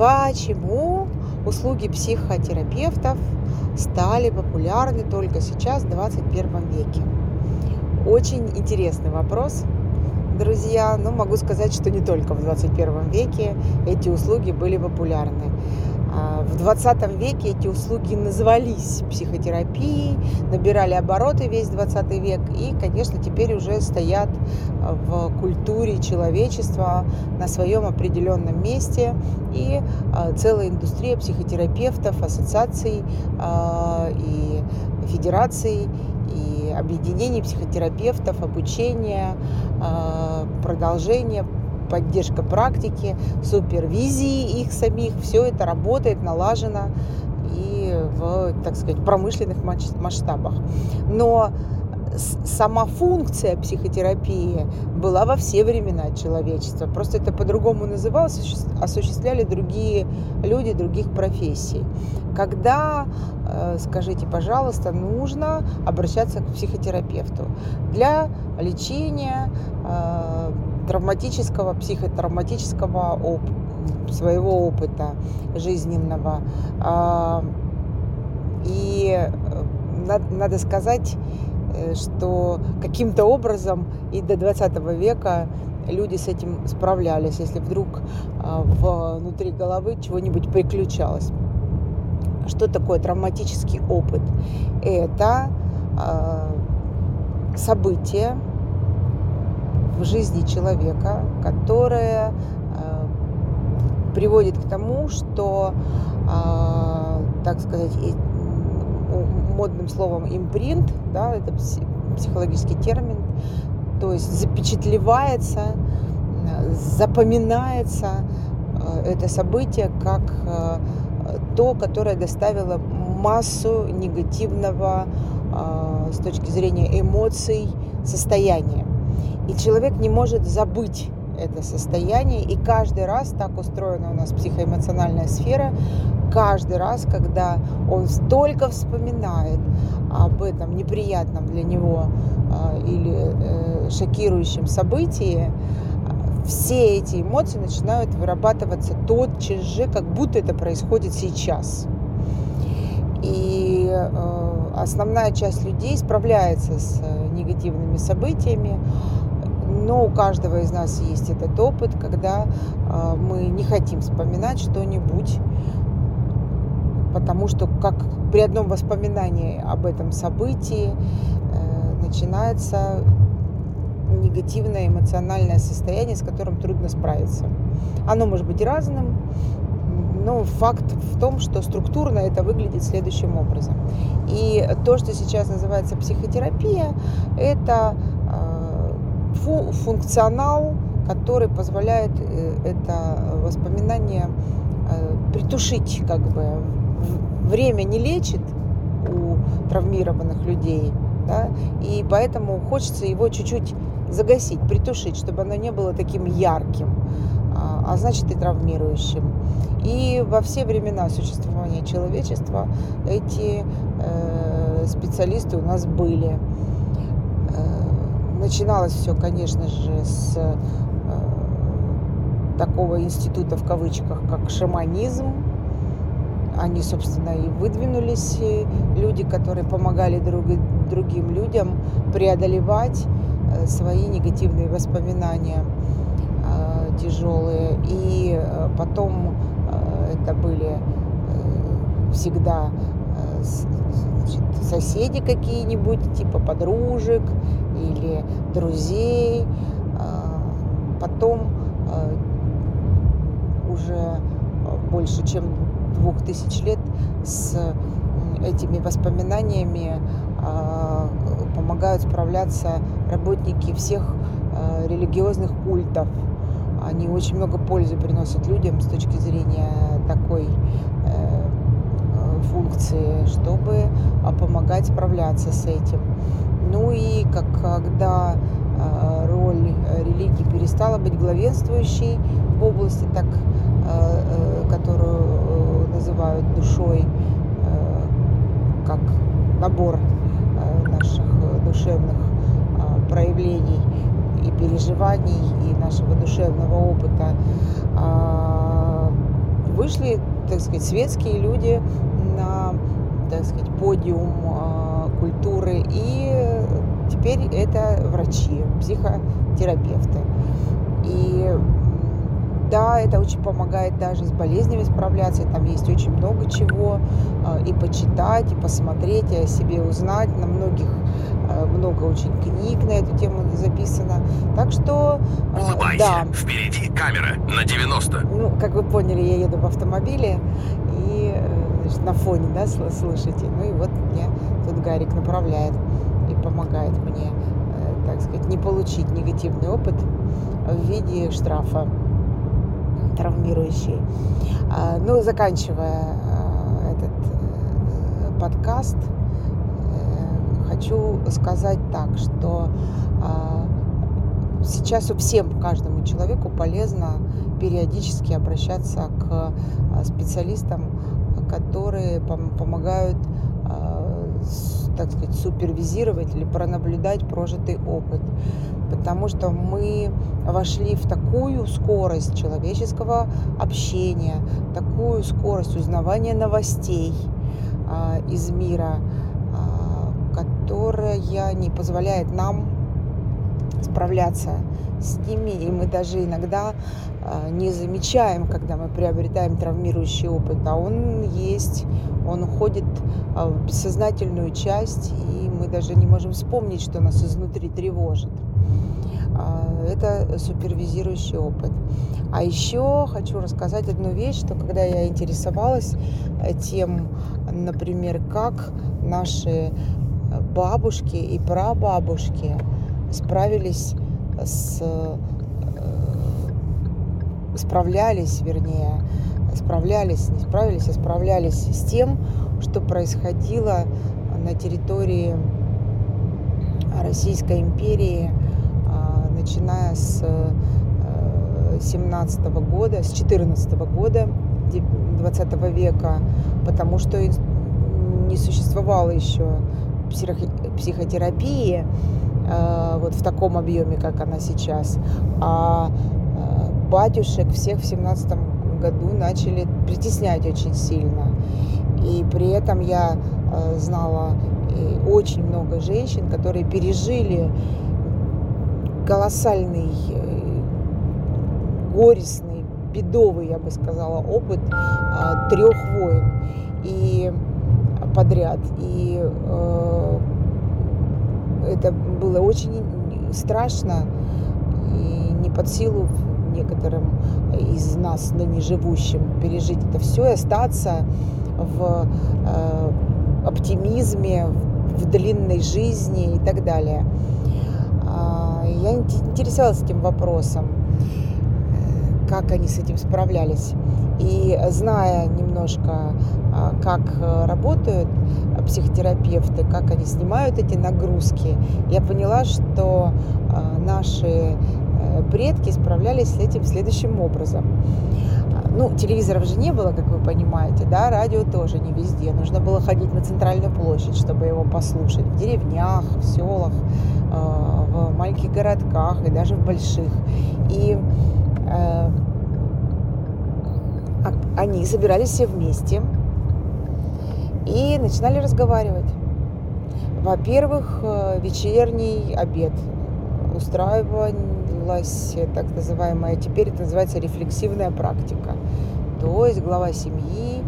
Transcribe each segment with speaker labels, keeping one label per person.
Speaker 1: Почему услуги психотерапевтов стали популярны только сейчас, в 21 веке? Очень интересный вопрос, друзья. Но могу сказать, что не только в 21 веке эти услуги были популярны. А, в 20 веке эти услуги назывались психотерапией, набирали обороты весь 20 век и, конечно, теперь уже стоят в культуре человечества на своем определенном месте. И а, целая индустрия психотерапевтов, ассоциаций а, и федераций и объединений психотерапевтов, обучения, продолжение поддержка практики, супервизии их самих, все это работает, налажено и в, так сказать, промышленных масштабах. Но сама функция психотерапии была во все времена человечества. Просто это по-другому называлось, осуществляли другие люди других профессий. Когда, э, скажите, пожалуйста, нужно обращаться к психотерапевту для лечения э, травматического, психотравматического оп- своего опыта жизненного. А, и э, надо сказать, э, что каким-то образом и до 20 века люди с этим справлялись, если вдруг а, внутри головы чего-нибудь приключалось. Что такое травматический опыт? Это а, событие, в жизни человека, которая э, приводит к тому, что, э, так сказать, модным словом импринт, да, это психологический термин, то есть запечатлевается, запоминается э, это событие как то, которое доставило массу негативного с точки зрения эмоций состояния. И человек не может забыть это состояние. И каждый раз, так устроена у нас психоэмоциональная сфера, каждый раз, когда он столько вспоминает об этом неприятном для него а, или э, шокирующем событии, все эти эмоции начинают вырабатываться тотчас же, как будто это происходит сейчас. И э, основная часть людей справляется с э, негативными событиями, но у каждого из нас есть этот опыт, когда э, мы не хотим вспоминать что-нибудь, потому что как при одном воспоминании об этом событии э, начинается негативное эмоциональное состояние, с которым трудно справиться. Оно может быть разным, но факт в том, что структурно это выглядит следующим образом. И то, что сейчас называется психотерапия, это фу функционал, который позволяет э, это воспоминание э, притушить, как бы. Время не лечит у травмированных людей, да, и поэтому хочется его чуть-чуть загасить, притушить, чтобы оно не было таким ярким, а, а значит и травмирующим. И во все времена существования человечества эти э, специалисты у нас были. Начиналось все, конечно же, с э, такого института в кавычках, как шаманизм. Они, собственно, и выдвинулись, люди, которые помогали друг, другим людям преодолевать э, свои негативные воспоминания э, тяжелые. И потом это были всегда значит, соседи какие-нибудь, типа подружек или друзей. А, потом а, уже больше чем двух тысяч лет с этими воспоминаниями а, помогают справляться работники всех религиозных культов. Они очень много пользы приносят людям с точки зрения такой функции, чтобы а, помогать справляться с этим. Ну и как, когда а, роль э, религии перестала быть главенствующей в области, так, а, э, которую э, называют душой, как набор наших душевных проявлений и переживаний, и нашего душевного опыта, вышли, так сказать, светские люди на, так сказать, подиум культуры. И теперь это врачи, психотерапевты. И да, это очень помогает даже с болезнями справляться. Там есть очень много чего а, и почитать, и посмотреть, и о себе узнать. На многих а, много очень книг на эту тему записано. Так что,
Speaker 2: а, Улыбайся. да. Впереди камера на 90.
Speaker 1: Ну, как вы поняли, я еду в автомобиле и значит, на фоне, да, слышите. Ну и вот мне тут Гарик направляет и помогает мне, э, так сказать, не получить негативный опыт в виде штрафа травмирующий. А, ну, заканчивая а, этот э, подкаст, э, хочу сказать так, что а, сейчас у всем, каждому человеку полезно периодически обращаться к специалистам, которые помогают так сказать, супервизировать или пронаблюдать прожитый опыт. Потому что мы вошли в такую скорость человеческого общения, такую скорость узнавания новостей а, из мира, а, которая не позволяет нам справляться с ними, и мы даже иногда а, не замечаем, когда мы приобретаем травмирующий опыт, а он есть, он уходит а, в бессознательную часть, и мы даже не можем вспомнить, что нас изнутри тревожит. А, это супервизирующий опыт. А еще хочу рассказать одну вещь, что когда я интересовалась э, тем, например, как наши бабушки и прабабушки справились с э, справлялись, вернее, справлялись, не справились, а справлялись с тем, что происходило на территории Российской империи, а, начиная с 17 э, года, с 14 года 20 века, потому что не существовало еще психотерапии. э, вот в таком объеме, как она сейчас, а э, батюшек всех в 17 году начали притеснять очень сильно. И при этом я э, знала очень много женщин, которые пережили колоссальный, горестный, бедовый, я бы сказала, опыт трех войн. И подряд. И э, это было очень страшно и не под силу некоторым из нас, ныне живущим, пережить это все и остаться в э, оптимизме, в, в длинной жизни и так далее. Э, я интересовалась этим вопросом, э, как они с этим справлялись. И зная немножко, а, как э, работают психотерапевты, как они снимают эти нагрузки, я поняла, что а, наши э, предки справлялись с этим следующим образом. Ну, телевизоров же не было, как вы понимаете, да, радио тоже не везде. Нужно было ходить на центральную площадь, чтобы его послушать. В деревнях, в селах, э, в маленьких городках и даже в больших. И они собирались все вместе и начинали разговаривать. Во-первых, э, вечерний обед устраивалась так называемая, теперь это называется рефлексивная практика. То есть глава семьи,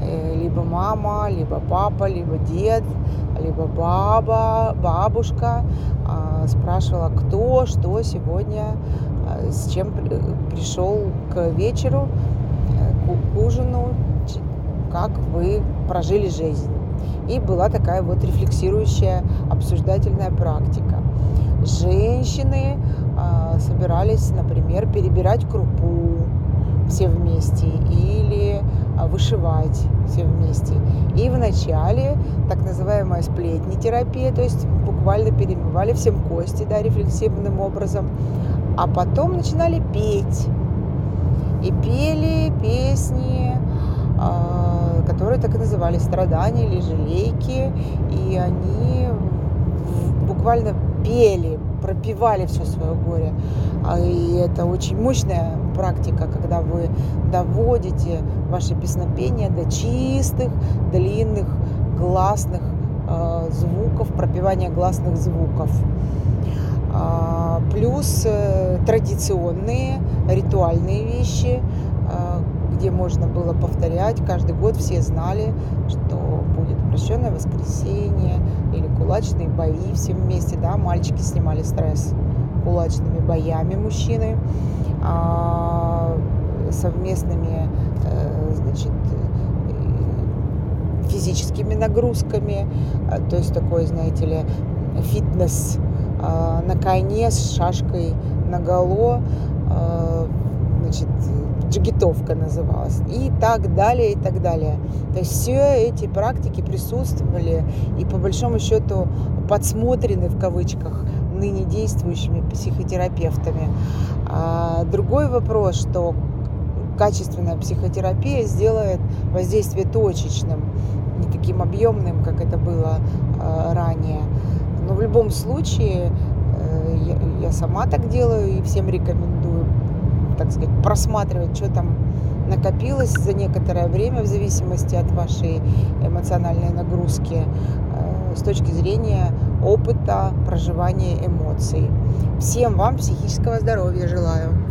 Speaker 1: э, либо мама, либо папа, либо дед, либо баба, бабушка а, спрашивала, кто что сегодня, а, с чем пришел к вечеру, к ужину, как вы прожили жизнь. И была такая вот рефлексирующая обсуждательная практика. Женщины э, собирались, например, перебирать крупу все вместе или э, вышивать все вместе. И вначале так называемая сплетни терапия, то есть буквально перемывали всем кости, да, рефлексивным образом, а потом начинали петь и пели песни, а, которые так и назывались «Страдания» или «Жалейки», и они буквально пели, пропивали все свое горе. А, и это очень мощная практика, когда вы доводите ваше песнопение до чистых, длинных, гласных э, звуков, пропевания гласных звуков. А, плюс э, традиционные ритуальные вещи, э, где можно было повторять. Каждый год все знали, что будет прощенное воскресенье или кулачные бои все вместе. Да, мальчики снимали стресс кулачными боями мужчины, а, совместными э, значит, физическими нагрузками, то есть такой, знаете ли, фитнес а, на коне с шашкой наголо, а, значит, джигитовка называлась, и так далее, и так далее. То есть все эти практики присутствовали и по большому счету подсмотрены в кавычках ныне действующими психотерапевтами. А другой вопрос, что качественная психотерапия сделает воздействие точечным, не таким объемным, как это было ранее. Но в любом случае э, я, сама так делаю и всем рекомендую, так сказать, просматривать, что там накопилось за некоторое время в зависимости от вашей эмоциональной нагрузки э, с точки зрения опыта проживания эмоций. Всем вам психического здоровья желаю.